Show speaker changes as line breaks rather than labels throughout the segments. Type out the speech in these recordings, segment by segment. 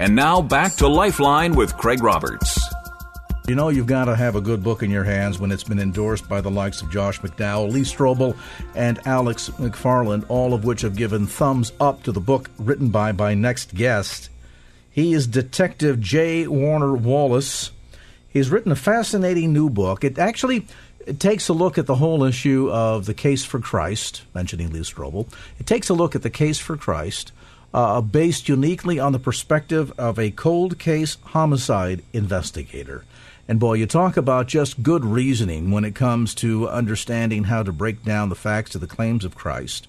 And now back to Lifeline with Craig Roberts.
You know, you've got to have a good book in your hands when it's been endorsed by the likes of Josh McDowell, Lee Strobel, and Alex McFarland, all of which have given thumbs up to the book written by my next guest. He is Detective J. Warner Wallace. He's written a fascinating new book. It actually it takes a look at the whole issue of the case for Christ, mentioning Lee Strobel. It takes a look at the case for Christ uh, based uniquely on the perspective of a cold case homicide investigator. And boy, you talk about just good reasoning when it comes to understanding how to break down the facts of the claims of Christ,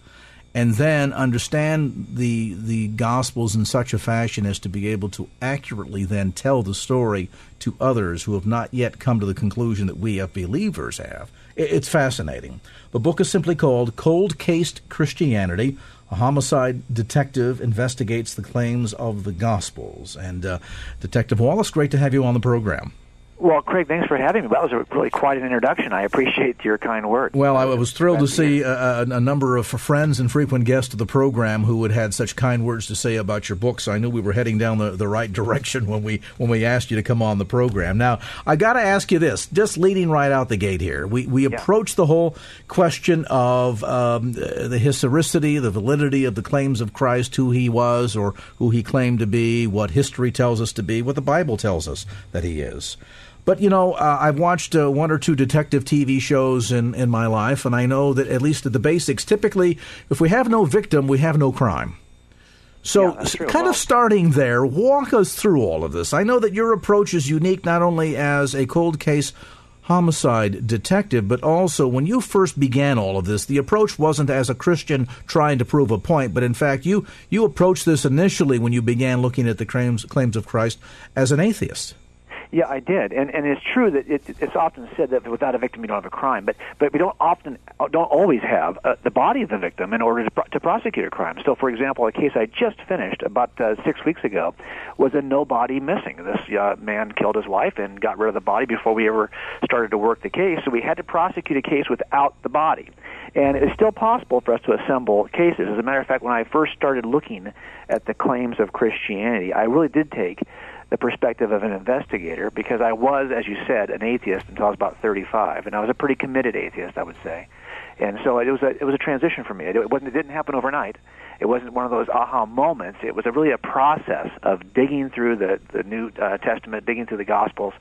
and then understand the the Gospels in such a fashion as to be able to accurately then tell the story to others who have not yet come to the conclusion that we, as believers, have. It's fascinating. The book is simply called Cold Case Christianity a homicide detective investigates the claims of the Gospels. And uh, Detective Wallace, great to have you on the program.
Well, Craig, thanks for having me. That was a, really quite an introduction. I appreciate your kind words.
Well, I was thrilled to see a, a, number of friends and frequent guests of the program who had had such kind words to say about your books. I knew we were heading down the, the right direction when we when we asked you to come on the program. Now, I got to ask you this, just leading right out the gate here. We we yeah. approach the whole question of um, the historicity, the validity of the claims of Christ, who he was or who he claimed to be, what history tells us to be, what the Bible tells us that he is. But you know, uh, I've watched uh, one or two detective TV shows in in my life, and I know that at least at the basics, typically, if we have no victim, we have no crime. So,
yeah,
kind
well,
of starting there, walk us through all of this. I know that your approach is unique not only as a cold case homicide detective, but also when you first began all of this, the approach wasn't as a Christian trying to prove a point, but in fact, you you approached this initially when you began looking at the claims claims of Christ as an atheist.
Yeah, I did, and and it's true that it, it's often said that without a victim you don't have a crime, but but we don't often don't always have uh, the body of the victim in order to, to prosecute a crime. So, for example, a case I just finished about uh, six weeks ago was a no body missing. This uh, man killed his wife and got rid of the body before we ever started to work the case, so we had to prosecute a case without the body. And it's still possible for us to assemble cases. As a matter of fact, when I first started looking at the claims of Christianity, I really did take the perspective of an investigator because I was, as you said, an atheist until I was about 35, and I was a pretty committed atheist, I would say. And so it was a it was a transition for me. It wasn't it didn't happen overnight. It wasn't one of those aha moments. It was a, really a process of digging through the the New uh, Testament, digging through the Gospels,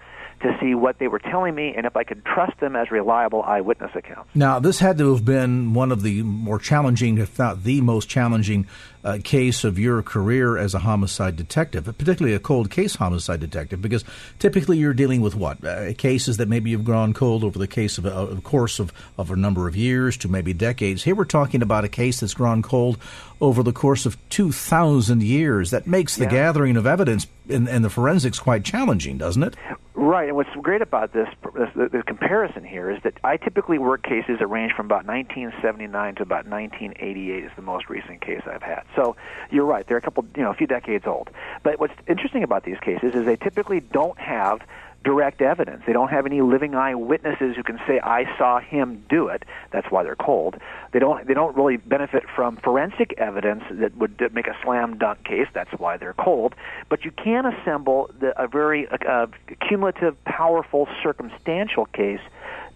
to see what they were telling me and if I could trust them as reliable eyewitness accounts.
Now, this had to have been one of the more challenging, if not the most challenging, uh, case of your career as a homicide detective, particularly a cold case homicide detective, because typically you're dealing with what uh, cases that maybe you've gone cold over the case of a, course of, of a number of years to maybe decades. Here we're talking about a case that's gone cold over the course of 2,000 years. That makes the yeah. gathering of evidence and, and the forensics quite challenging, doesn't it?
Right, and what's great about this, this the, comparison here is that I typically work cases that range from about 1979 to about 1988 is the most recent case I've had. So you're right; they're a couple, you know, a few decades old. But what's interesting about these cases is they typically don't have direct evidence. They don't have any living eyewitnesses who can say I saw him do it. That's why they're cold. They don't they don't really benefit from forensic evidence that would make a slam dunk case. That's why they're cold. But you can assemble the, a very uh, cumulative, powerful, circumstantial case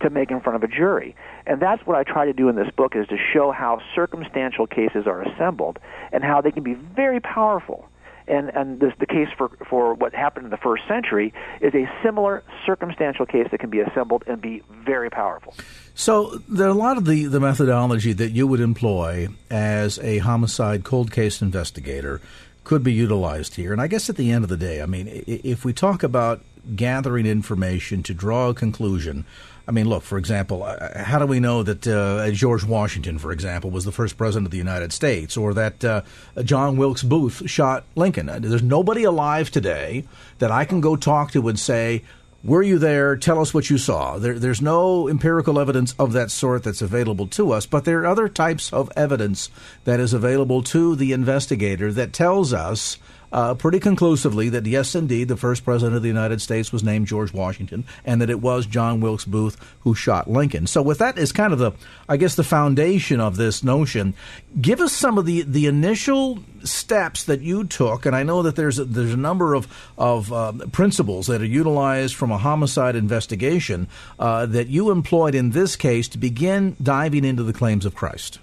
to make in front of a jury. And that's what I try to do in this book is to show how circumstantial cases are assembled and how they can be very powerful and and this, the case for for what happened in the first century is a similar circumstantial case that can be assembled and be very powerful.
So there are a lot of the the methodology that you would employ as a homicide cold case investigator could be utilized here. And I guess at the end of the day, I mean, if we talk about gathering information to draw a conclusion I mean, look, for example, uh, how do we know that uh, George Washington, for example, was the first president of the United States, or that uh, John Wilkes Booth shot Lincoln? Uh, there's nobody alive today that I can go talk to and say, were you there? Tell us what you saw. There, there's no empirical evidence of that sort that's available to us, but there are other types of evidence that is available to the investigator that tells us uh, pretty conclusively that yes, indeed, the first president of the United States was named George Washington, and that it was John Wilkes Booth who shot Lincoln. So, with that as kind of the, I guess, the foundation of this notion, give us some of the the initial steps that you took, and I know that there's a, there's a number of of uh, principles that are utilized from a homicide investigation uh, that you employed in this case to begin diving into the claims of Christ.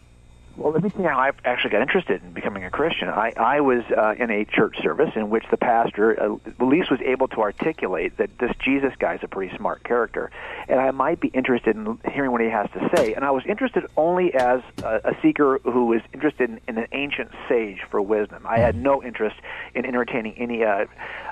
Well, let me tell you how I actually got interested in becoming a Christian. I, I was uh, in a church service in which the pastor uh, at least was able to articulate that this Jesus guy is a pretty smart character, and I might be interested in hearing what he has to say. And I was interested only as a, a seeker who was interested in, in, an ancient sage for wisdom. I had no interest in entertaining any uh,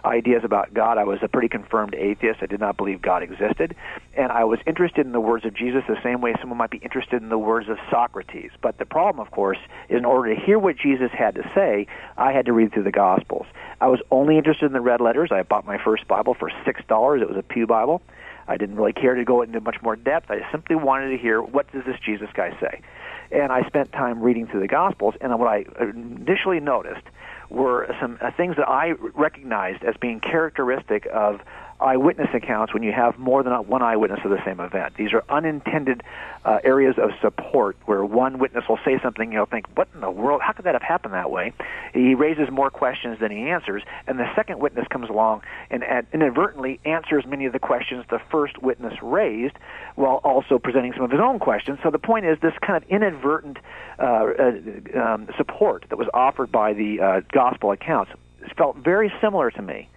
ideas about God. I was a pretty confirmed atheist. I did not believe God existed, and I was interested in the words of Jesus the same way someone might be interested in the words of Socrates. But the problem of course, is in order to hear what Jesus had to say, I had to read through the Gospels. I was only interested in the red letters. I bought my first Bible for six dollars. It was a Pew Bible. I didn't really care to go into much more depth. I simply wanted to hear what does this Jesus guy say. And I spent time reading through the Gospels, and what I initially noticed were some uh, things that I recognized as being characteristic of eyewitness accounts when you have more than one eyewitness of the same event. These are unintended uh, areas of support where one witness will say something, you'll think, what in the world? How could that have happened that way? He raises more questions than he answers, and the second witness comes along and inadvertently answers many of the questions the first witness raised while also presenting some of his own questions. So the point is this kind of inadvertent uh, uh, um, support that was offered by the uh, gospel accounts felt very similar to me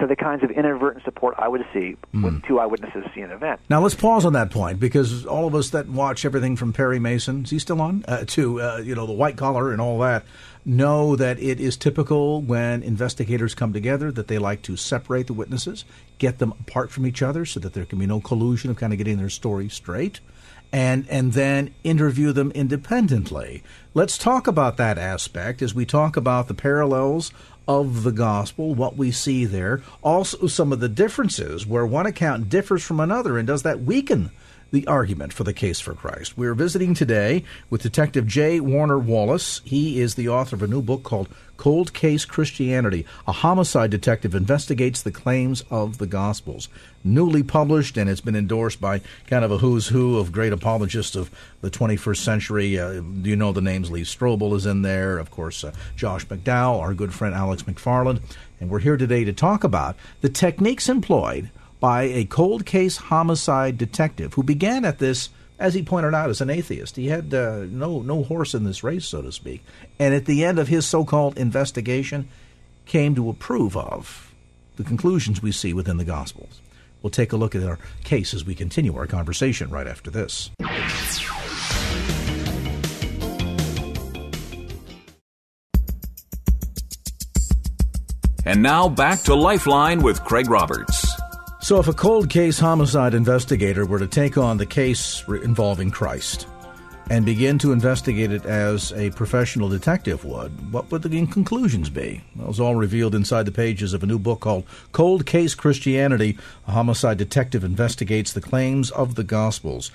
to the kinds of inadvertent support I would see mm. when two eyewitnesses see an event.
Now let's pause on that point because all of us that watch everything from Perry Mason, is he still on? Uh, to uh, you know the white collar and all that, know that it is typical when investigators come together that they like to separate the witnesses, get them apart from each other so that there can be no collusion of kind of getting their story straight and and then interview them independently. Let's talk about that aspect as we talk about the parallels of the gospel, what we see there, also some of the differences where one account differs from another, and does that weaken the argument for the case for Christ. We're visiting today with Detective J. Warner Wallace. He is the author of a new book called Cold Case Christianity. A homicide detective investigates the claims of the Gospels. Newly published, and it's been endorsed by kind of a who's who of great apologists of the 21st century. Uh, you know the names? Lee Strobel is in there. Of course, uh, Josh McDowell, our good friend Alex McFarland. And we're here today to talk about the techniques employed by a cold case homicide detective who began at this, as he pointed out, as an atheist. He had uh, no no horse in this race, so to speak. And at the end of his so-called investigation, came to approve of the conclusions we see within the Gospels. We'll take a look at our case as we continue our conversation right after this.
And now back to Lifeline with Craig Roberts.
So, if a cold case homicide investigator were to take on the case involving Christ and begin to investigate it as a professional detective would, what would the conclusions be? Well, it was all revealed inside the pages of a new book called Cold Case Christianity A Homicide Detective Investigates the Claims of the Gospels.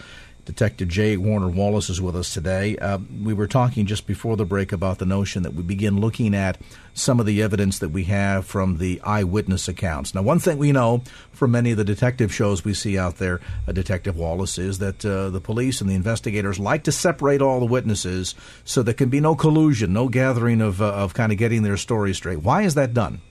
Detective J. Warner Wallace is with us today. Uh, we were talking just before the break about the notion that we begin looking at some of the evidence that we have from the eyewitness accounts. Now, one thing we know from many of the detective shows we see out there, uh, Detective Wallace, is that uh, the police and the investigators like to separate all the witnesses so there can be no collusion, no gathering of, uh, of kind of getting their story straight. Why is that done?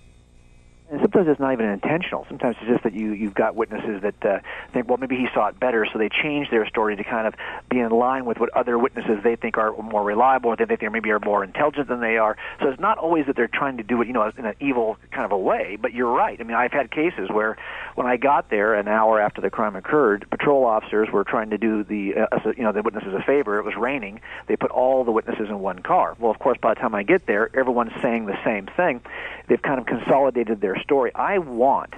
And sometimes it's not even intentional. Sometimes it's just that you you've got witnesses that uh, think, well, maybe he saw it better, so they change their story to kind of be in line with what other witnesses they think are more reliable, or they think they maybe are more intelligent than they are. So it's not always that they're trying to do it, you know, in an evil kind of a way. But you're right. I mean, I've had cases where when I got there an hour after the crime occurred, patrol officers were trying to do the uh, you know the witnesses a favor. It was raining. They put all the witnesses in one car. Well, of course, by the time I get there, everyone's saying the same thing. They've kind of consolidated their story. I want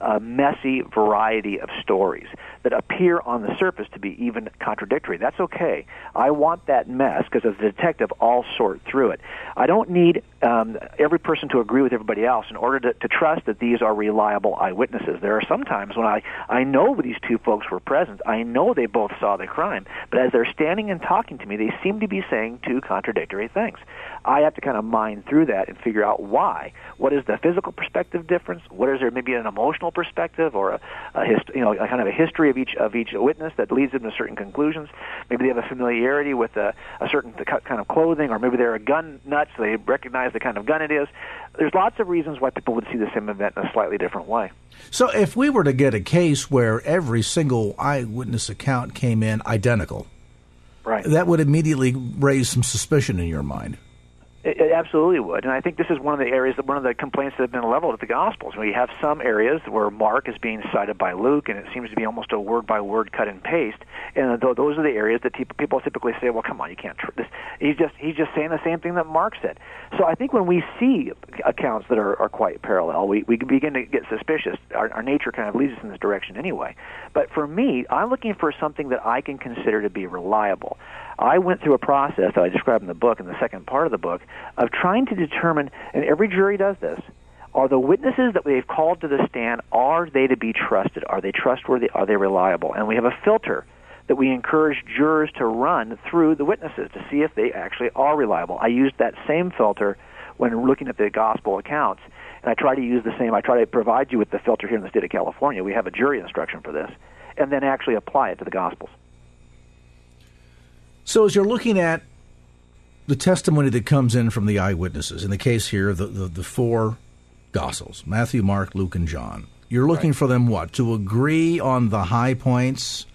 a messy variety of stories that appear on the surface to be even contradictory. That's okay. I want that mess because as a detective, I'll sort through it. I don't need um, every person to agree with everybody else in order to, to trust that these are reliable eyewitnesses. There are some times when I, I know these two folks were present. I know they both saw the crime. But as they're standing and talking to me, they seem to be saying two contradictory things. I have to kind of mine through that and figure out why. What is the physical perspective difference? What is there maybe an emotional perspective or a, a hist- you know a kind of a history of each of each witness that leads them to certain conclusions? Maybe they have a familiarity with a, a certain kind of clothing, or maybe they're a gun nut, so they recognize the kind of gun it is. There's lots of reasons why people would see the same event in a slightly different way.
So, if we were to get a case where every single eyewitness account came in identical,
right,
that would immediately raise some suspicion in your mind.
It, it, absolutely would, and I think this is one of the areas that one of the complaints that have been leveled at the Gospels. We have some areas where Mark is being cited by Luke, and it seems to be almost a word by word cut and paste. And uh, those are the areas that people typically say, "Well, come on, you can't." Tr- this. He's just he's just saying the same thing that Mark said. So I think when we see accounts that are, are quite parallel, we we begin to get suspicious. Our, our nature kind of leads us in this direction anyway. But for me, I'm looking for something that I can consider to be reliable. I went through a process that I describe in the book, in the second part of the book, of trying to determine, and every jury does this, are the witnesses that they've called to the stand, are they to be trusted? Are they trustworthy? Are they reliable? And we have a filter that we encourage jurors to run through the witnesses to see if they actually are reliable. I used that same filter when looking at the gospel accounts, and I try to use the same. I try to provide you with the filter here in the state of California. We have a jury instruction for this, and then actually apply it to the gospels.
So, as you're looking at the testimony that comes in from the eyewitnesses, in the case here, the, the, the four Gospels Matthew, Mark, Luke, and John, you're looking right. for them what? To agree on the high points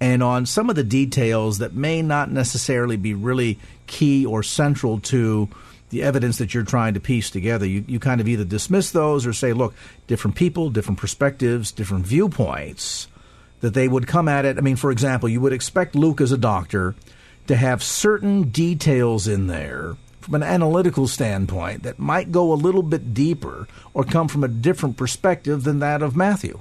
and on some of the details that may not necessarily be really key or central to the evidence that you're trying to piece together. You, you kind of either dismiss those or say, look, different people, different perspectives, different viewpoints, that they would come at it. I mean, for example, you would expect Luke as a doctor to have certain details in there from an analytical standpoint that might go a little bit deeper or come from a different perspective than that of Matthew.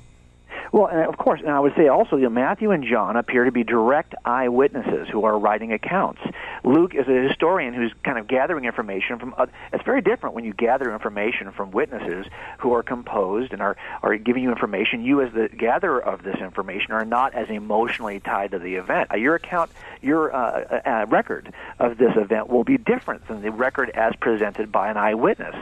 Well, and of course, and I would say also, you know, Matthew and John appear to be direct eyewitnesses who are writing accounts. Luke is a historian who's kind of gathering information from. Uh, it's very different when you gather information from witnesses who are composed and are are giving you information. You, as the gatherer of this information, are not as emotionally tied to the event. Uh, your account, your uh, uh, uh record of this event will be different than the record as presented by an eyewitness.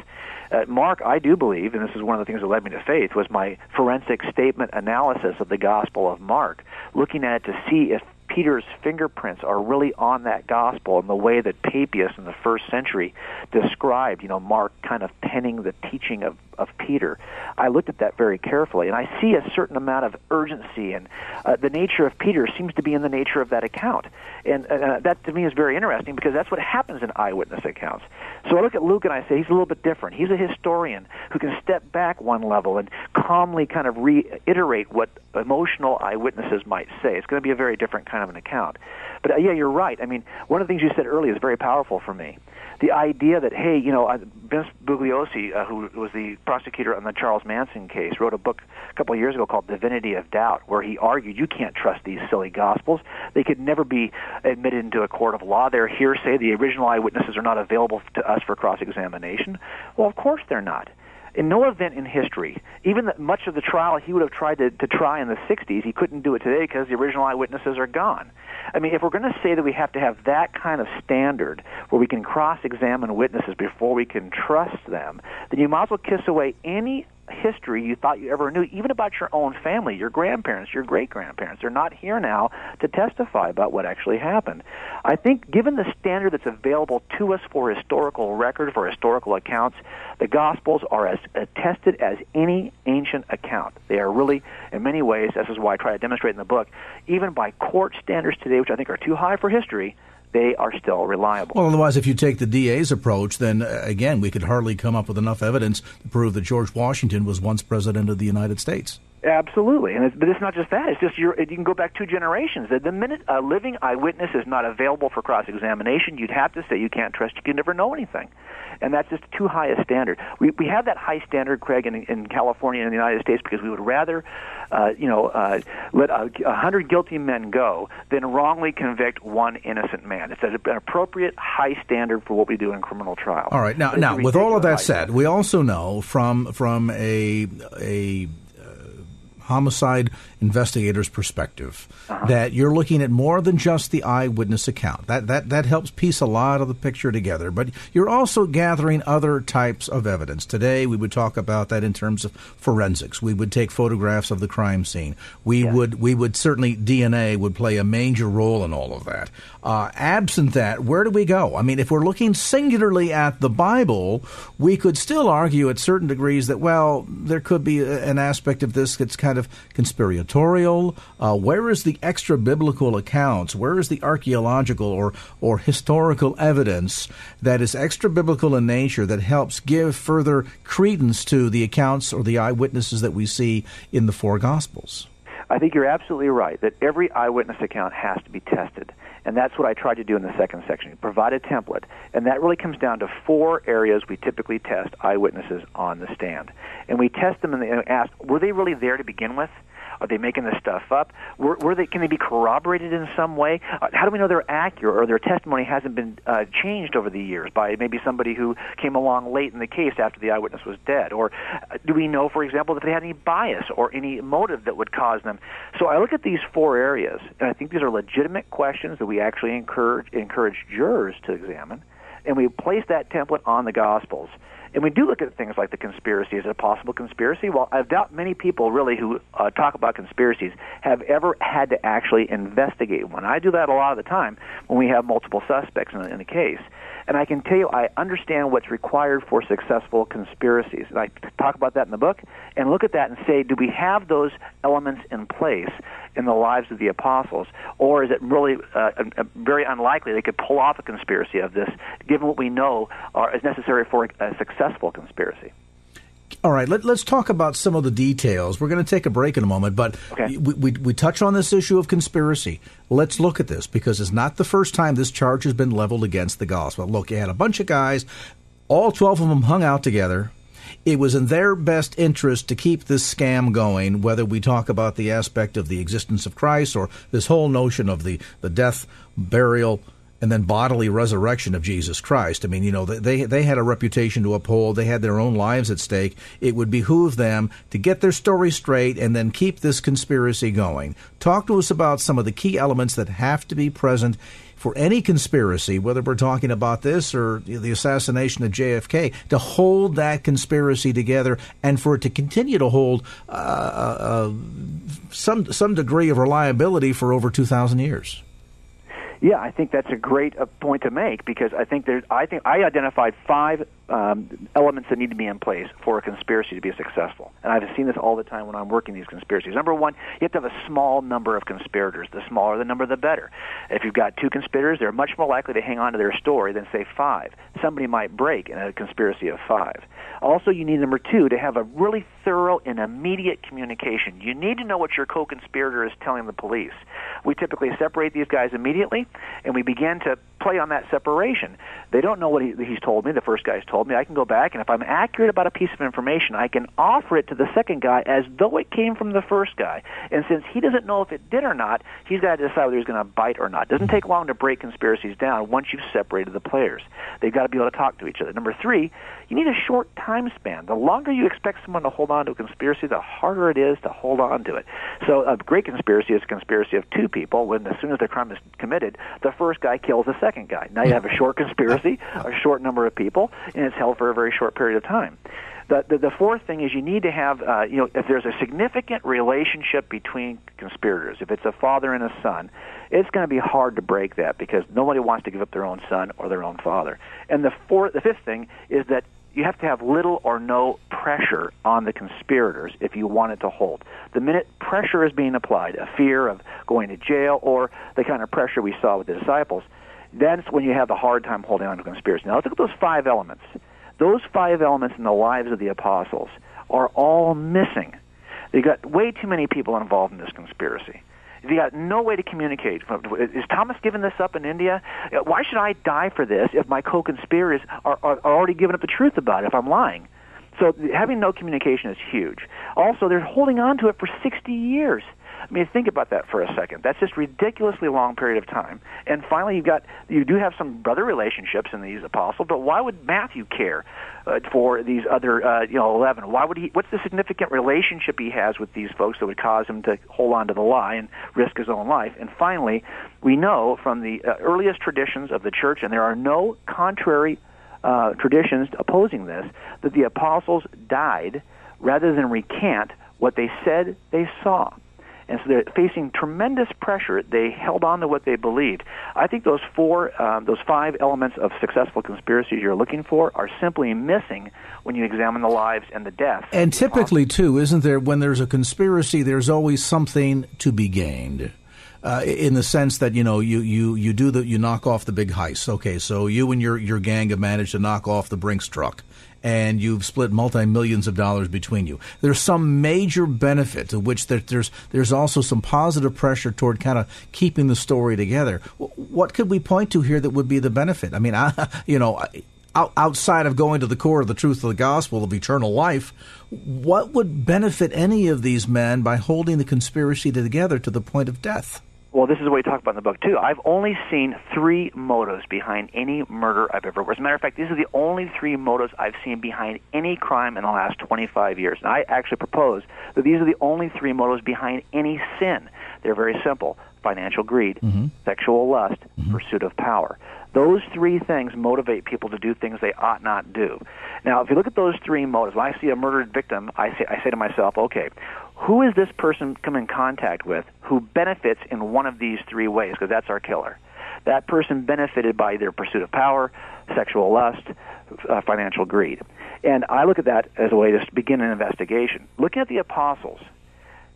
Uh, Mark, I do believe, and this is one of the things that led me to faith, was my forensic statement analysis of the Gospel of Mark, looking at it to see if Peter's fingerprints are really on that gospel in the way that Papias in the first century described, you know, Mark kind of penning the teaching of, of Peter. I looked at that very carefully, and I see a certain amount of urgency, and uh, the nature of Peter seems to be in the nature of that account. And uh, that to me is very interesting because that's what happens in eyewitness accounts. So I look at Luke and I say he's a little bit different. He's a historian who can step back one level and calmly kind of reiterate what emotional eyewitnesses might say. It's going to be a very different kind of an account. But uh, yeah, you're right. I mean, one of the things you said earlier is very powerful for me the idea that hey, you know, Vince Bugliosi, uh, who was the prosecutor on the Charles Manson case, wrote a book a couple of years ago called Divinity of Doubt, where he argued you can't trust these silly gospels; they could never be admitted into a court of law. They're hearsay. The original eyewitnesses are not available to us for cross-examination. Well, of course they're not in no event in history, even the, much of the trial he would have tried to, to try in the 60s, he couldn't do it today because the original eyewitnesses are gone. I mean, if we're going to say that we have to have that kind of standard where we can cross examine witnesses before we can trust them, then you might as well kiss away any history you thought you ever knew, even about your own family, your grandparents, your great grandparents. They're not here now to testify about what actually happened. I think, given the standard that's available to us for historical record, for historical accounts, the Gospels are as attested as any ancient account. They are really, in many ways, this is why I try to demonstrate in the book, even by court standards today, which I think are too high for history, they are still reliable.
Well, otherwise, if you take the DA's approach, then uh, again, we could hardly come up with enough evidence to prove that George Washington was once president of the United States.
Absolutely, and it's, but it's not just that. It's just you can go back two generations. The, the minute a living eyewitness is not available for cross examination, you'd have to say you can't trust. You can never know anything, and that's just too high a standard. We we have that high standard, Craig, in, in California and the United States because we would rather, uh, you know, uh, let a, a hundred guilty men go than wrongly convict one innocent man. It's an appropriate high standard for what we do in criminal trial.
All right, now now with all of that said, we also know from from a a homicide investigator's perspective uh-huh. that you're looking at more than just the eyewitness account. That that that helps piece a lot of the picture together. But you're also gathering other types of evidence. Today we would talk about that in terms of forensics. We would take photographs of the crime scene. We yeah. would we would certainly DNA would play a major role in all of that. Uh, absent that, where do we go? I mean, if we're looking singularly at the Bible, we could still argue at certain degrees that well, there could be an aspect of this that's kind of conspiratorial. Uh, where is the extra biblical accounts? Where is the archaeological or or historical evidence that is extra biblical in nature that helps give further credence to the accounts or the eyewitnesses that we see in the four Gospels?
I think you're absolutely right that every eyewitness account has to be tested. And that's what I tried to do in the second section. Provide a template. And that really comes down to four areas we typically test eyewitnesses on the stand. And we test them and ask, were they really there to begin with? Are they making this stuff up? Were, were they? Can they be corroborated in some way? Uh, how do we know they're accurate or their testimony hasn't been uh, changed over the years by maybe somebody who came along late in the case after the eyewitness was dead? Or uh, do we know, for example, if they had any bias or any motive that would cause them? So I look at these four areas, and I think these are legitimate questions that we actually encourage encourage jurors to examine, and we place that template on the Gospels. And we do look at things like the conspiracy. Is it a possible conspiracy? Well, I doubt many people really who uh, talk about conspiracies have ever had to actually investigate one. I do that a lot of the time when we have multiple suspects in a, in a case. And I can tell you, I understand what's required for successful conspiracies. And I talk about that in the book and look at that and say, do we have those elements in place in the lives of the apostles? Or is it really uh, very unlikely they could pull off a conspiracy of this, given what we know is necessary for a successful conspiracy?
All right, let, us talk about some of the details. We're going to take a break in a moment, but okay. we, we, we, touch on this issue of conspiracy. Let's look at this because it's not the first time this charge has been leveled against the gospel. Look, you had a bunch of guys, all 12 of them hung out together. It was in their best interest to keep this scam going, whether we talk about the aspect of the existence of Christ or this whole notion of the, the death, burial, and then bodily resurrection of Jesus Christ. I mean, you know, they they had a reputation to uphold. They had their own lives at stake. It would behoove them to get their story straight and then keep this conspiracy going. Talk to us about some of the key elements that have to be present for any conspiracy, whether we're talking about this or the assassination of JFK, to hold that conspiracy together and for it to continue to hold uh, uh, uh some some degree of reliability for over two thousand years.
Yeah, I think that's a great uh, point to make because I think there's. I think I identified five um, elements that need to be in place for a conspiracy to be successful, and I've seen this all the time when I'm working these conspiracies. Number one, you have to have a small number of conspirators. The smaller the number, the better. If you've got two conspirators, they're much more likely to hang on to their story than say five. Somebody might break in a conspiracy of five. Also, you need number two to have a really thorough and immediate communication. You need to know what your co-conspirator is telling the police. We typically separate these guys immediately, and we begin to play on that separation. They don't know what he, he's told me. The first guy's told me. I can go back, and if I'm accurate about a piece of information, I can offer it to the second guy as though it came from the first guy. And since he doesn't know if it did or not, he's got to decide whether he's going to bite or not. It doesn't take long to break conspiracies down once you've separated the players. They've got to be able to talk to each other. Number three, you need a short time span. The longer you expect someone to hold on to a conspiracy, the harder it is to hold on to it. So a great conspiracy is a conspiracy of two people. When as soon as the crime is committed, the first guy kills the second guy. Now you have a short conspiracy, a short number of people, and it's held for a very short period of time. The, the, the fourth thing is you need to have, uh, you know, if there's a significant relationship between conspirators, if it's a father and a son, it's going to be hard to break that because nobody wants to give up their own son or their own father. And the fourth, the fifth thing is that you have to have little or no pressure on the conspirators if you want it to hold. The minute pressure is being applied, a fear of going to jail or the kind of pressure we saw with the disciples, that's when you have a hard time holding on to conspiracy. Now let's look at those five elements. Those five elements in the lives of the apostles are all missing You got way too many people involved in this conspiracy. You got no way to communicate. Is Thomas giving this up in India? Why should I die for this if my co-conspirators are, are, are already giving up the truth about it? If I'm lying, so having no communication is huge. Also, they're holding on to it for 60 years. I mean, think about that for a second. That's just ridiculously long period of time. And finally, you've got you do have some brother relationships in these apostles, but why would Matthew care uh, for these other uh, you know eleven? Why would he? What's the significant relationship he has with these folks that would cause him to hold on to the lie and risk his own life? And finally, we know from the uh, earliest traditions of the church, and there are no contrary uh, traditions opposing this, that the apostles died rather than recant what they said they saw and so they're facing tremendous pressure. They held on to what they believed. I think those four, um, those five elements of successful conspiracies you're looking for are simply missing when you examine the lives and the deaths.
And typically, too, isn't there? When there's a conspiracy, there's always something to be gained. Uh, in the sense that you know you, you, you do the you knock off the big heist. Okay, so you and your your gang have managed to knock off the Brinks truck and you've split multi millions of dollars between you. There's some major benefit to which there, there's there's also some positive pressure toward kind of keeping the story together. What could we point to here that would be the benefit? I mean, I, you know. outside of going to the core of the truth of the gospel of eternal life, what would benefit any of these men by holding the conspiracy together to the point of death?
Well, this is what we talk about in the book too. I've only seen three motives behind any murder I've ever. As a matter of fact, these are the only three motives I've seen behind any crime in the last 25 years. And I actually propose that these are the only three motives behind any sin. They're very simple: financial greed, mm-hmm. sexual lust, mm-hmm. pursuit of power. Those three things motivate people to do things they ought not do. Now, if you look at those three motives, when I see a murdered victim, I say, I say to myself, okay, who is this person come in contact with who benefits in one of these three ways? Because that's our killer. That person benefited by their pursuit of power, sexual lust, uh, financial greed. And I look at that as a way to begin an investigation. Looking at the apostles,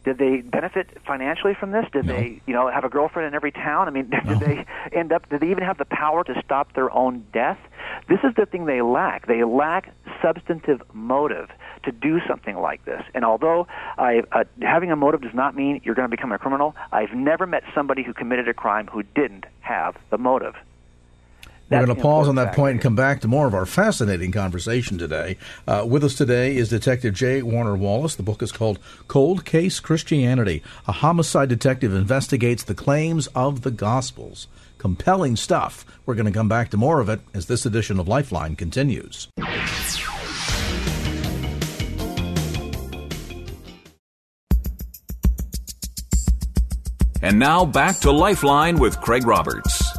did they benefit financially from this? Did no. they, you know, have a girlfriend in every town? I mean, did no. they end up? Did they even have the power to stop their own death? This is the thing they lack. They lack substantive motive to do something like this. And although I, uh, having a motive does not mean you're going to become a criminal, I've never met somebody who committed a crime who didn't have the motive.
We're going to pause on that point and come back to more of our fascinating conversation today. Uh, with us today is Detective J. Warner Wallace. The book is called Cold Case Christianity. A homicide detective investigates the claims of the Gospels. Compelling stuff. We're going to come back to more of it as this edition of Lifeline continues.
And now back to Lifeline with Craig Roberts.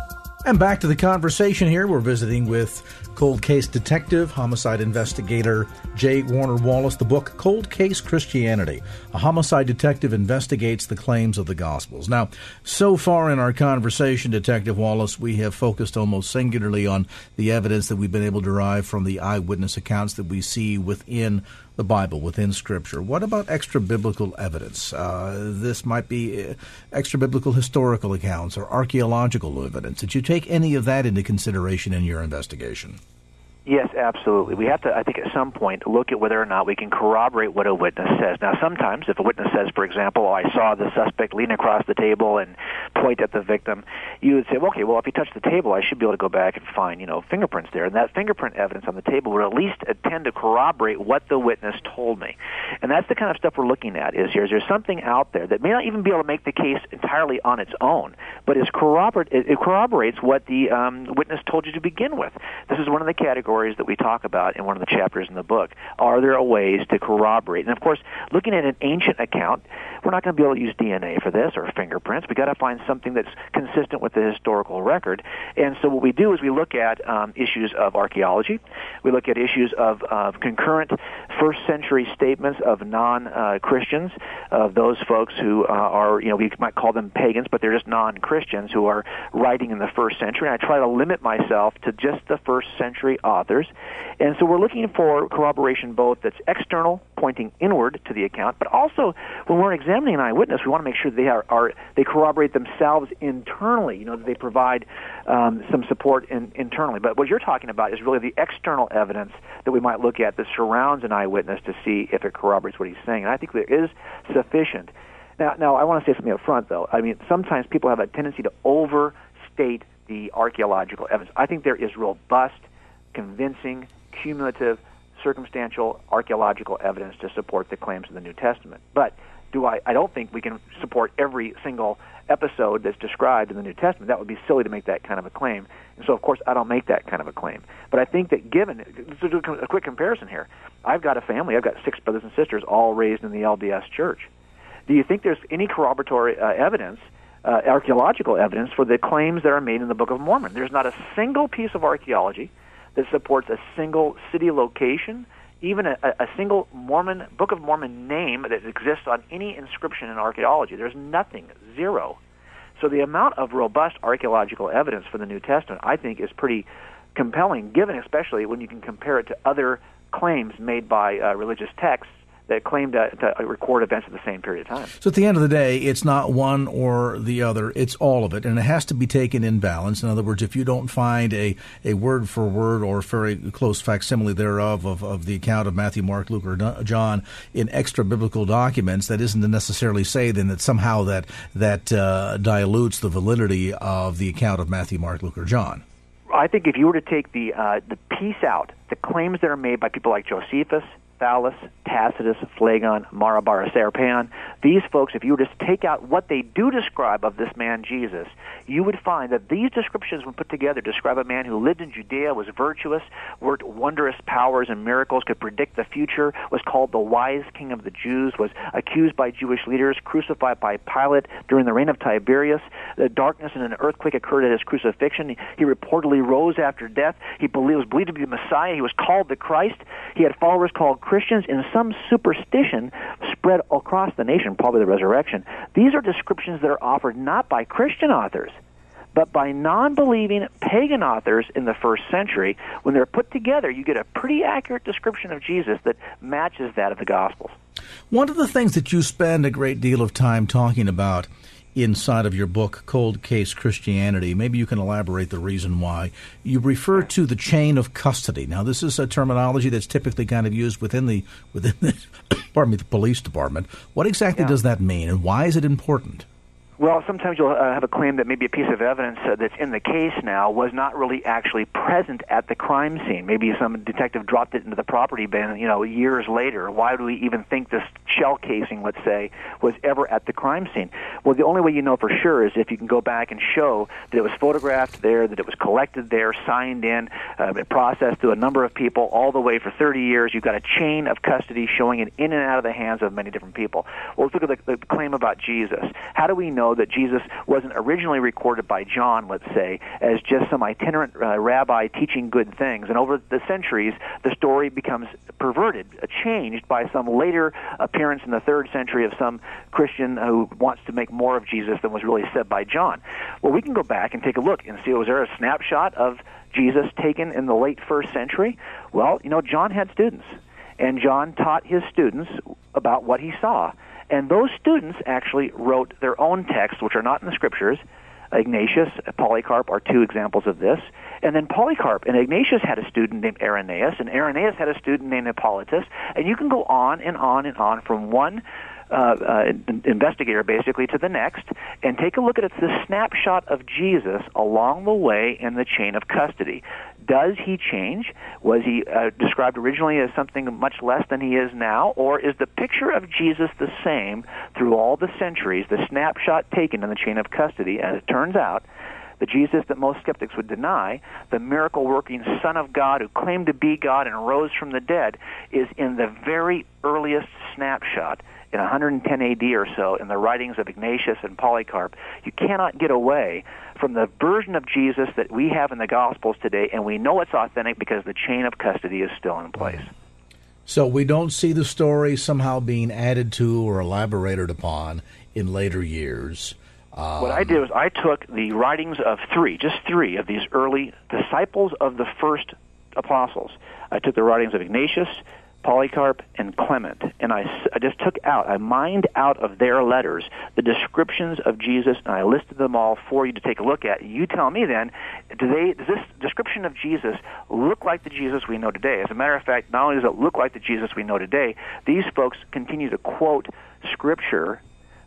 And back to the conversation here. We're visiting with cold case detective, homicide investigator J. Warner Wallace. The book Cold Case Christianity. A homicide detective investigates the claims of the Gospels. Now, so far in our conversation, Detective Wallace, we have focused almost singularly on the evidence that we've been able to derive from the eyewitness accounts that we see within the Bible, within Scripture. What about extra biblical evidence? Uh, this might be uh, extra biblical historical accounts or archaeological evidence. Did you take any of that into consideration in your investigation?
Yes, absolutely. We have to, I think, at some point look at whether or not we can corroborate what a witness says. Now, sometimes, if a witness says, for example, oh, I saw the suspect lean across the table and point at the victim, you would say, well, okay, well, if he touched the table, I should be able to go back and find, you know, fingerprints there. And that fingerprint evidence on the table would at least tend to corroborate what the witness told me. And that's the kind of stuff we're looking at. Is here is there something out there that may not even be able to make the case entirely on its own, but is corroborate it corroborates what the um, witness told you to begin with. This is one of the categories categories that we talk about in one of the chapters in the book. Are there ways to corroborate? And of course, looking at an ancient account, we're not going to be able to use DNA for this or fingerprints. We've got to find something that's consistent with the historical record. And so what we do is we look at um, issues of archaeology. We look at issues of, of concurrent first century statements of non-Christians, of those folks who uh, are, you know, we might call them pagans, but they're just non-Christians who are writing in the first century. And I try to limit myself to just the first century authors. And so we're looking for corroboration both that's external, pointing inward to the account, but also when we're examining an eyewitness, we want to make sure they are, are they corroborate themselves internally. You know, that they provide um, some support in, internally. But what you're talking about is really the external evidence that we might look at that surrounds an eyewitness to see if it corroborates what he's saying. And I think there is sufficient. Now, now I want to say something up front, though. I mean, sometimes people have a tendency to overstate the archaeological evidence. I think there is robust, convincing, cumulative, circumstantial archaeological evidence to support the claims of the New Testament. But do I? I don't think we can support every single episode that's described in the New Testament. That would be silly to make that kind of a claim. And so, of course, I don't make that kind of a claim. But I think that given, to do a quick comparison here, I've got a family, I've got six brothers and sisters, all raised in the LDS church. Do you think there's any corroboratory uh, evidence, uh, archaeological evidence, for the claims that are made in the Book of Mormon? There's not a single piece of archaeology that supports a single city location, even a, a single Mormon Book of Mormon name that exists on any inscription in archaeology. There's nothing, zero. So the amount of robust archaeological evidence for the New Testament, I think, is pretty compelling, given especially when you can compare it to other claims made by uh, religious texts that claim to, to, record events at the same period of time.
So at the end of the day, it's not one or the other, it's all of it, and it has to be taken in balance. In other words, if you don't find a, a word for word or very close facsimile thereof of, of the account of Matthew, Mark, Luke, or John in extra biblical documents, that isn't to necessarily say then that somehow that, that uh, dilutes the validity of the account of Matthew, Mark, Luke, or John.
I think if you were to take the uh, the piece out, the claims that are made by people like Josephus, Thallus, Tacitus, Phlegon, Mara bar Serapion. These folks, if you were to take out what they do describe of this man Jesus, you would find that these descriptions, when put together, describe a man who lived in Judea, was virtuous, worked wondrous powers and miracles, could predict the future, was called the wise king of the Jews, was accused by Jewish leaders, crucified by Pilate during the reign of Tiberius. The darkness and an earthquake occurred at his crucifixion. He reportedly rose after death. He was believed to be the Messiah. He was called the Christ. He had followers called Christians in some superstition spread across the nation, probably the resurrection. These are descriptions that are offered not by Christian authors, but by non believing pagan authors in the first century. When they're put together, you get a pretty accurate description of Jesus that matches that of the Gospels.
One of the things that you spend a great deal of time talking about inside of your book, Cold Case Christianity. Maybe you can elaborate the reason why. You refer to the chain of custody. Now, this is a terminology that's typically kind of used within the within the pardon me, the police department. What exactly yeah. does that mean, and why is it important?
Well, sometimes you'll uh, have a claim that maybe a piece of evidence uh, that's in the case now was not really actually present at the crime scene. Maybe some detective dropped it into the property bin, you know, years later. Why do we even think this shell casing, let's say, was ever at the crime scene? Well, the only way you know for sure is if you can go back and show that it was photographed there, that it was collected there, signed in, uh, processed through a number of people, all the way for 30 years. You've got a chain of custody showing it in and out of the hands of many different people. Well, let's look at the, the claim about Jesus. How do we know? That Jesus wasn't originally recorded by John, let's say, as just some itinerant uh, rabbi teaching good things. And over the centuries, the story becomes perverted, uh, changed by some later appearance in the third century of some Christian who wants to make more of Jesus than was really said by John. Well, we can go back and take a look and see was there a snapshot of Jesus taken in the late first century? Well, you know, John had students, and John taught his students about what he saw. And those students actually wrote their own texts, which are not in the scriptures. Ignatius, Polycarp are two examples of this. And then Polycarp and Ignatius had a student named Irenaeus, and Irenaeus had a student named Hippolytus. And you can go on and on and on from one uh, uh, investigator basically to the next and take a look at it's the snapshot of Jesus along the way in the chain of custody. Does he change? Was he uh, described originally as something much less than he is now? Or is the picture of Jesus the same through all the centuries, the snapshot taken in the chain of custody? As it turns out, the Jesus that most skeptics would deny, the miracle working Son of God who claimed to be God and rose from the dead, is in the very earliest snapshot in 110 AD or so in the writings of Ignatius and Polycarp. You cannot get away from the version of Jesus that we have in the Gospels today, and we know it's authentic because the chain of custody is still in place.
So we don't see the story somehow being added to or elaborated upon in later years.
Um, what I did was I took the writings of three, just three of these early disciples of the first apostles. I took the writings of Ignatius, Polycarp, and Clement, and I, I just took out, I mined out of their letters the descriptions of Jesus, and I listed them all for you to take a look at. You tell me then, do they, does this description of Jesus look like the Jesus we know today? As a matter of fact, not only does it look like the Jesus we know today, these folks continue to quote Scripture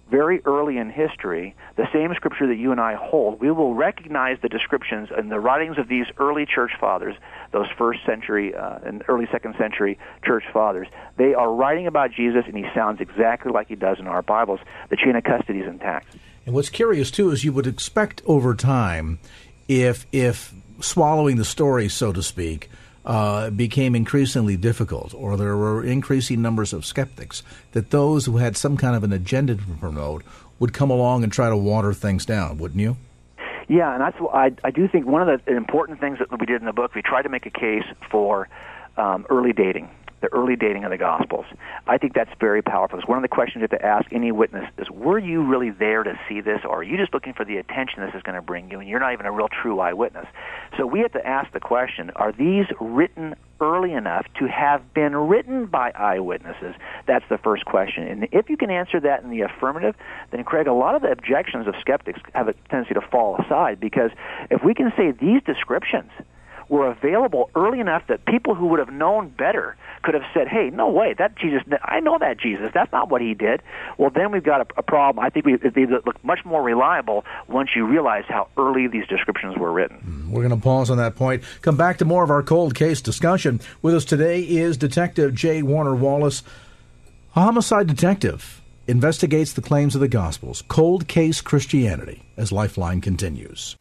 very early in history, the same scripture that you and I hold, we will recognize the descriptions and the writings of these early church fathers, those first century uh, and early second century church fathers. They are writing about Jesus, and he sounds exactly like he does in our Bibles. The chain of custody is intact.
And what's curious too is you would expect over time, if if swallowing the story, so to speak, uh, became increasingly difficult, or there were increasing numbers of skeptics, that those who had some kind of an agenda to promote would come along and try to water things down, wouldn't you?
Yeah, and that's I, I do think one of the important things that we did in the book, we tried to make a case for um, early dating the early dating of the Gospels. I think that's very powerful. It's one of the questions you have to ask any witness is, were you really there to see this, or are you just looking for the attention this is going to bring you, and you're not even a real true eyewitness? So we have to ask the question, are these written early enough to have been written by eyewitnesses? That's the first question. And if you can answer that in the affirmative, then Craig, a lot of the objections of skeptics have a tendency to fall aside because if we can say these descriptions were available early enough that people who would have known better could have said, "Hey, no way, that Jesus, I know that Jesus. That's not what he did." Well, then we've got a, a problem. I think we, they look much more reliable once you realize how early these descriptions were written.
Hmm, we're going to pause on that point. Come back to more of our cold case discussion. With us today is Detective J. Warner Wallace, a homicide detective investigates the claims of the Gospels. Cold Case Christianity as Lifeline continues.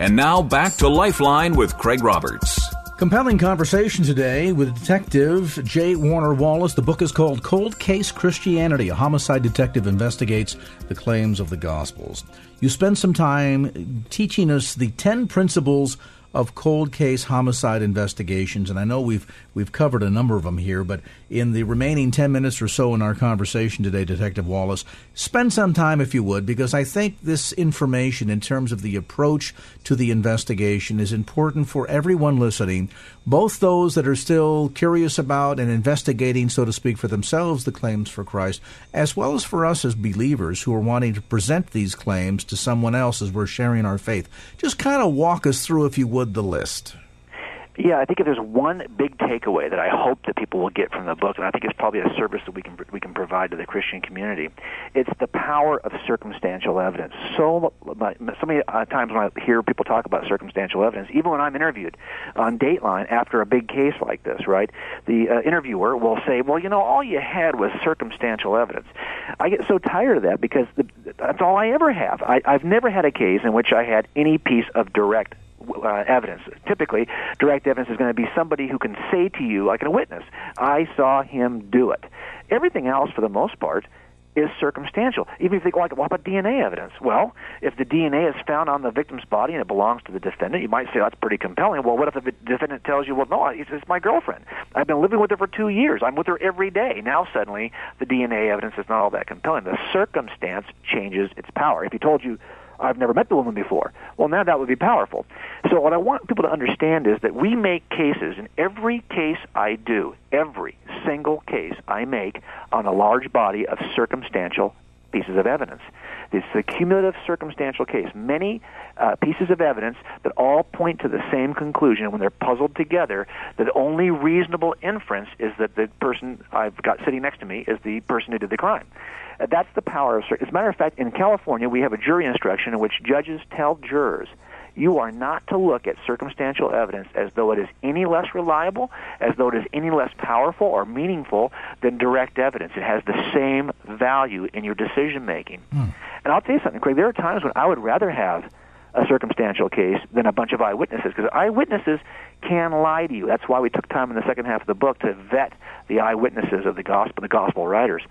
And now back to Lifeline with Craig Roberts.
Compelling conversation today with Detective J. Warner Wallace. The book is called Cold Case Christianity. A homicide detective investigates the claims of the Gospels. You spend some time teaching us the 10 principles of cold case homicide investigations, and I know we've we've covered a number of them here, but in the remaining ten minutes or so in our conversation today, Detective Wallace, spend some time if you would, because I think this information in terms of the approach to the investigation is important for everyone listening, both those that are still curious about and investigating, so to speak, for themselves the claims for Christ, as well as for us as believers who are wanting to present these claims to someone else as we're sharing our faith. Just kind of walk us through, if you would would the list?
Yeah, I think if there's one big takeaway that I hope that people will get from the book, and I think it's probably a service that we can we can provide to the Christian community, it's the power of circumstantial evidence. So, so many uh, times when I hear people talk about circumstantial evidence, even when I'm interviewed on Dateline after a big case like this, right, the uh, interviewer will say, "Well, you know, all you had was circumstantial evidence." I get so tired of that because the, that's all I ever have. I, I've never had a case in which I had any piece of direct uh, evidence. Typically, direct evidence is going to be somebody who can say to you, like a witness, I saw him do it. Everything else, for the most part, is circumstantial. Even if they go like, what about DNA evidence? Well, if the DNA is found on the victim's body and it belongs to the defendant, you might say that's pretty compelling. Well, what if the defendant tells you, well, no, it's, it's my girlfriend. I've been living with her for two years. I'm with her every day. Now suddenly the DNA evidence is not all that compelling. The circumstance changes its power. If he told you I've never met the woman before. Well, now that would be powerful. So what I want people to understand is that we make cases, in every case I do, every single case I make on a large body of circumstantial pieces of evidence. It's a cumulative circumstantial case. Many uh, pieces of evidence that all point to the same conclusion. When they're puzzled together, the only reasonable inference is that the person I've got sitting next to me is the person who did the crime. That's the power of. As a matter of fact, in California, we have a jury instruction in which judges tell jurors you are not to look at circumstantial evidence as though it is any less reliable, as though it is any less powerful or meaningful than direct evidence. It has the same value in your decision making. Mm. And I'll tell you something, Craig. There are times when I would rather have a circumstantial case than a bunch of eyewitnesses because eyewitnesses can lie to you. That's why we took time in the second half of the book to vet the eyewitnesses of the gospel, the gospel writers.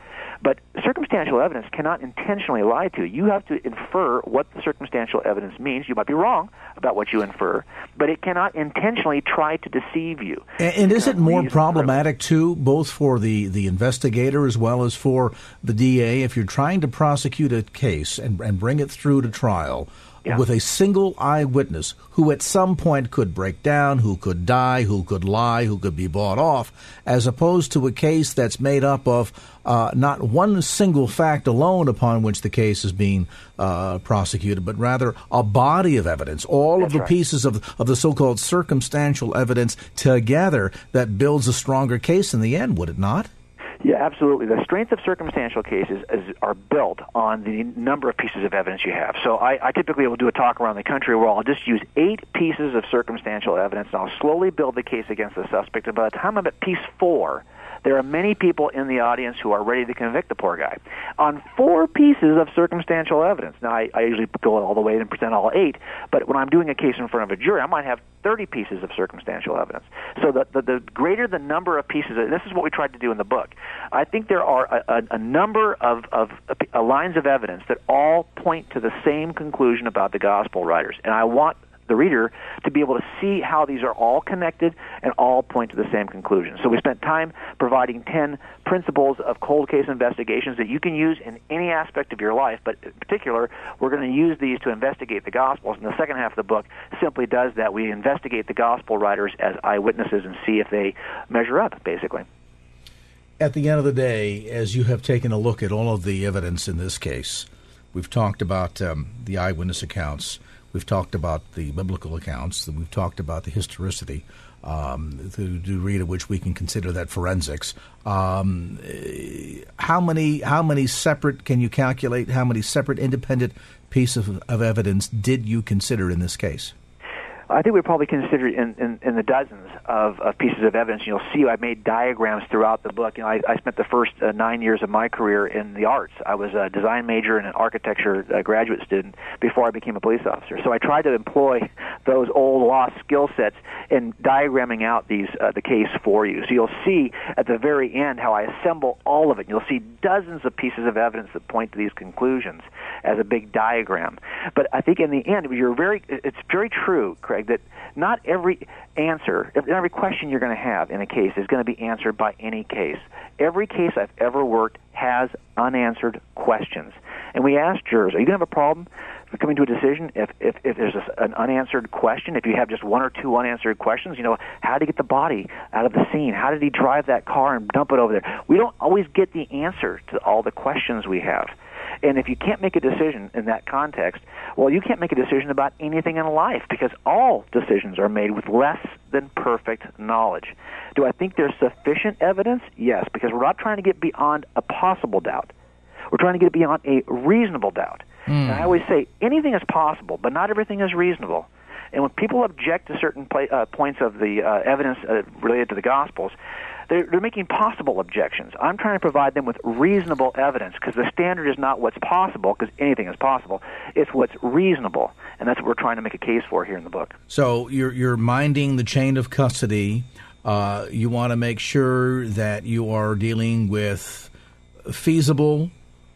But circumstantial evidence cannot intentionally lie to you. You have to infer what the circumstantial evidence means. You might be wrong about what you infer, but it cannot intentionally try to deceive you.
And, and is it more problematic too, both for the, the investigator as well as for the DA, if you're trying to prosecute a case and, and bring it through to trial? yeah. with a single eyewitness who at some point could break down, who could die, who could lie, who could be bought off, as opposed to a case that's made up of uh, not one single fact alone upon which the case is being uh, prosecuted, but rather a body of evidence, all
That's
of the
right.
pieces of, of the so called circumstantial evidence together that builds a stronger case in the end, would it not?
Yeah, absolutely. The strength of circumstantial cases is, are built on the number of pieces of evidence you have. So I, I typically will do a talk around the country where I'll just use eight pieces of circumstantial evidence, and I'll slowly build the case against the suspect. And by the time I'm at piece four, there are many people in the audience who are ready to convict the poor guy on four pieces of circumstantial evidence. Now, I, I usually go all the way and present all eight, but when I'm doing a case in front of a jury, I might have 30 pieces of circumstantial evidence. So the, the, the greater the number of pieces, and this is what we tried to do in the book, I think there are a, a, a number of, of uh, lines of evidence that all point to the same conclusion about the gospel writers. And I want the reader to be able to see how these are all connected and all point to the same conclusion. So we spent time providing 10 principles of cold case investigations that you can use in any aspect of your life, but in particular, we're going to use these to investigate the Gospels. And the second half of the book simply does that. We investigate the Gospel writers as eyewitnesses and see if they measure up, basically.
At the end of the day, as you have taken a look at all of the evidence in this case, we've talked about um, the eyewitness accounts We've talked about the biblical accounts. We've talked about the historicity, um, to the degree to which we can consider that forensics. Um, how many how many separate can you calculate? How many separate independent pieces of, of evidence did you consider in this case?
I think we probably consider in, in, in the dozens of, of pieces of evidence. You'll see I made diagrams throughout the book. You know, I, I spent the first uh, nine years of my career in the arts. I was a design major and an architecture uh, graduate student before I became a police officer. So I tried to employ those old lost skill sets in diagramming out these uh, the case for you. So you'll see at the very end how I assemble all of it. You'll see dozens of pieces of evidence that point to these conclusions as a big diagram. But I think in the end, you're very it's very true, Craig, that not every answer, every question you're going to have in a case is going to be answered by any case. Every case I've ever worked has unanswered questions. And we ask jurors, are you going to have a problem coming to a decision if, if, if there's an unanswered question, if you have just one or two unanswered questions, you know, how did he get the body out of the scene? How did he drive that car and dump it over there? We don't always get the answer to all the questions we have. And if you can't make a decision in that context, well, you can't make a decision about anything in life because all decisions are made with less than perfect knowledge. Do I think there's sufficient evidence? Yes, because we're not trying to get beyond a possible doubt. We're trying to get beyond a reasonable doubt. Mm. And I always say anything is possible, but not everything is reasonable. And when people object to certain play, uh, points of the uh, evidence uh, related to the Gospels, they're, they're making possible objections. I'm trying to provide them with reasonable evidence because the standard is not what's possible, because anything is possible. It's what's reasonable, and that's what we're trying to make a case for here in the book.
So you're you're minding the chain of custody. Uh, you want to make sure that you are dealing with feasible,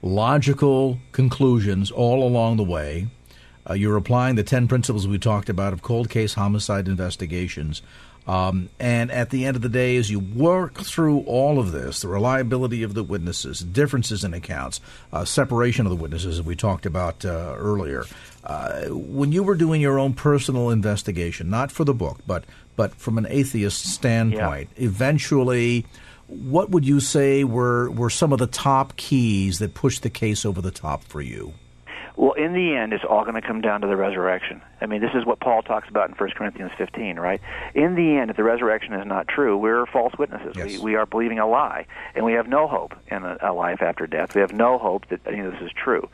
logical conclusions all along the way. Uh, you're applying the 10 principles we talked about of cold case homicide investigations. Um, and at the end of the day, as you work through all of this, the reliability of the witnesses, differences in accounts, uh, separation of the witnesses, as we talked about uh, earlier, uh, when you were doing your own personal investigation, not for the book, but but from an atheist standpoint,
yeah.
eventually, what would you say were were some of the top keys that pushed the case over the top for you?
Well, in the end, it's all going to come down to the resurrection. I mean, this is what Paul talks about in 1 Corinthians 15, right? In the end, if the resurrection is not true, we're false witnesses.
Yes.
We, we are believing a lie, and we have no hope in a, a life after death. We have no hope that any of this is true.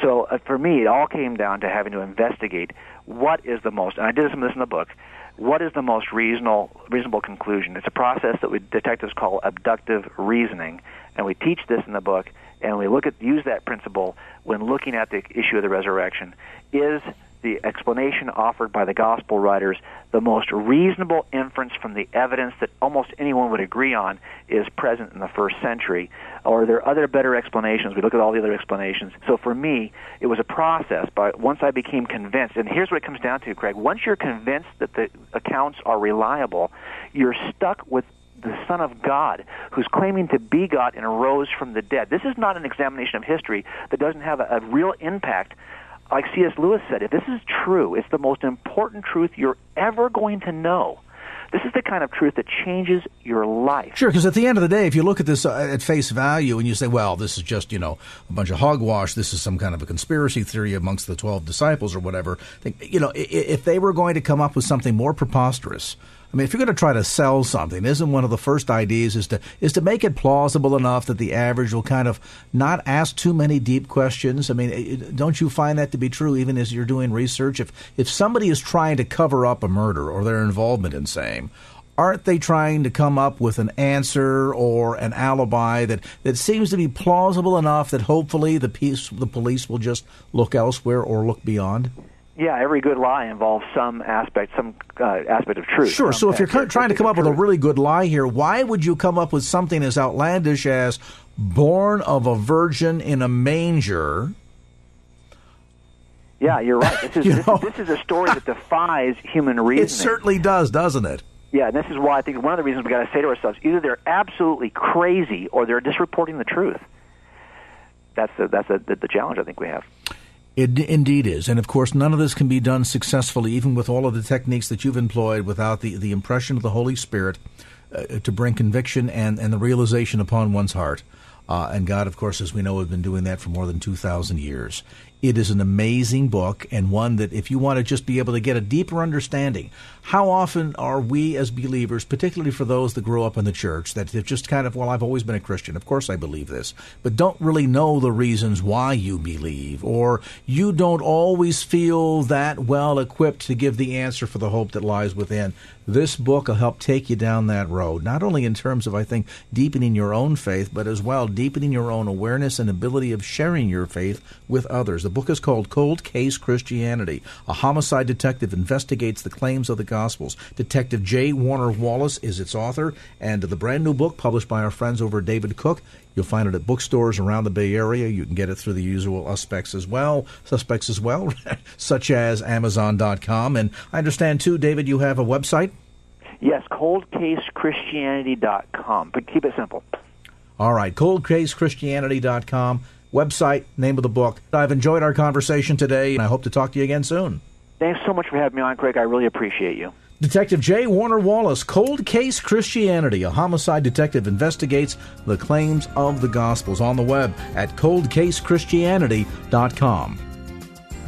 So, uh, for me, it all came down to having to investigate what is the most, and I did some of this in the book, what is the most reasonable reasonable conclusion? It's a process that we detectives call abductive reasoning, and we teach this in the book and we look at use that principle when looking at the issue of the resurrection is the explanation offered by the gospel writers, the most reasonable inference from the evidence that almost anyone would agree on is present in the first century. Or are there other better explanations? We look at all the other explanations. So for me, it was a process. But once I became convinced, and here's what it comes down to, Craig. Once you're convinced that the accounts are reliable, you're stuck with the Son of God, who's claiming to be God and arose from the dead. This is not an examination of history that doesn't have a, a real impact. Like C.S. Lewis said, if this is true, it's the most important truth you're ever going to know. This is the kind of truth that changes your life.
Sure, because at the end of the day, if you look at this uh, at face value and you say, well, this is just, you know, a bunch of hogwash, this is some kind of a conspiracy theory amongst the 12 disciples or whatever, you know, if they were going to come up with something more preposterous, I mean, if you're going to try to sell something, isn't one of the first ideas is to is to make it plausible enough that the average will kind of not ask too many deep questions? I mean, don't you find that to be true even as you're doing research? If if somebody is trying to cover up a murder or their involvement in same, aren't they trying to come up with an answer or an alibi that, that seems to be plausible enough that hopefully the piece, the police will just look elsewhere or look beyond?
Yeah, every good lie involves some aspect, some uh, aspect of truth.
Sure. So if you're trying to come up with a really good lie here, why would you come up with something as outlandish as "born of a virgin in a manger"?
Yeah, you're right. This is, this, this, is a story that defies human reason.
It certainly does, doesn't it?
Yeah, and this is why I think one of the reasons we got to say to ourselves: either they're absolutely crazy or they're just reporting the truth. That's the that's the, the, the challenge I think we have.
It indeed is. And of course, none of this can be done successfully, even with all of the techniques that you've employed, without the, the impression of the Holy Spirit uh, to bring conviction and, and the realization upon one's heart. Uh, and God, of course, as we know, has been doing that for more than 2,000 years. It is an amazing book and one that, if you want to just be able to get a deeper understanding, how often are we as believers, particularly for those that grow up in the church, that have just kind of, well, I've always been a Christian, of course I believe this, but don't really know the reasons why you believe, or you don't always feel that well equipped to give the answer for the hope that lies within. This book will help take you down that road, not only in terms of, I think, deepening your own faith, but as well deepening your own awareness and ability of sharing your faith with others. The book is called Cold Case Christianity. A homicide detective investigates the claims of the Gospels. Detective J. Warner Wallace is its author, and the brand new book published by our friends over David Cook You'll find it at bookstores around the Bay Area. You can get it through the usual suspects as well, suspects as well, such as Amazon.com. And I understand too, David, you have a website.
Yes, coldcasechristianity.com. But keep it simple.
All right, coldcasechristianity.com. Website, name of the book. I've enjoyed our conversation today, and I hope to talk to you again soon.
Thanks so much for having me on, Craig. I really appreciate you.
Detective J. Warner Wallace, Cold Case Christianity. A homicide detective investigates the claims of the Gospels on the web at coldcasechristianity.com.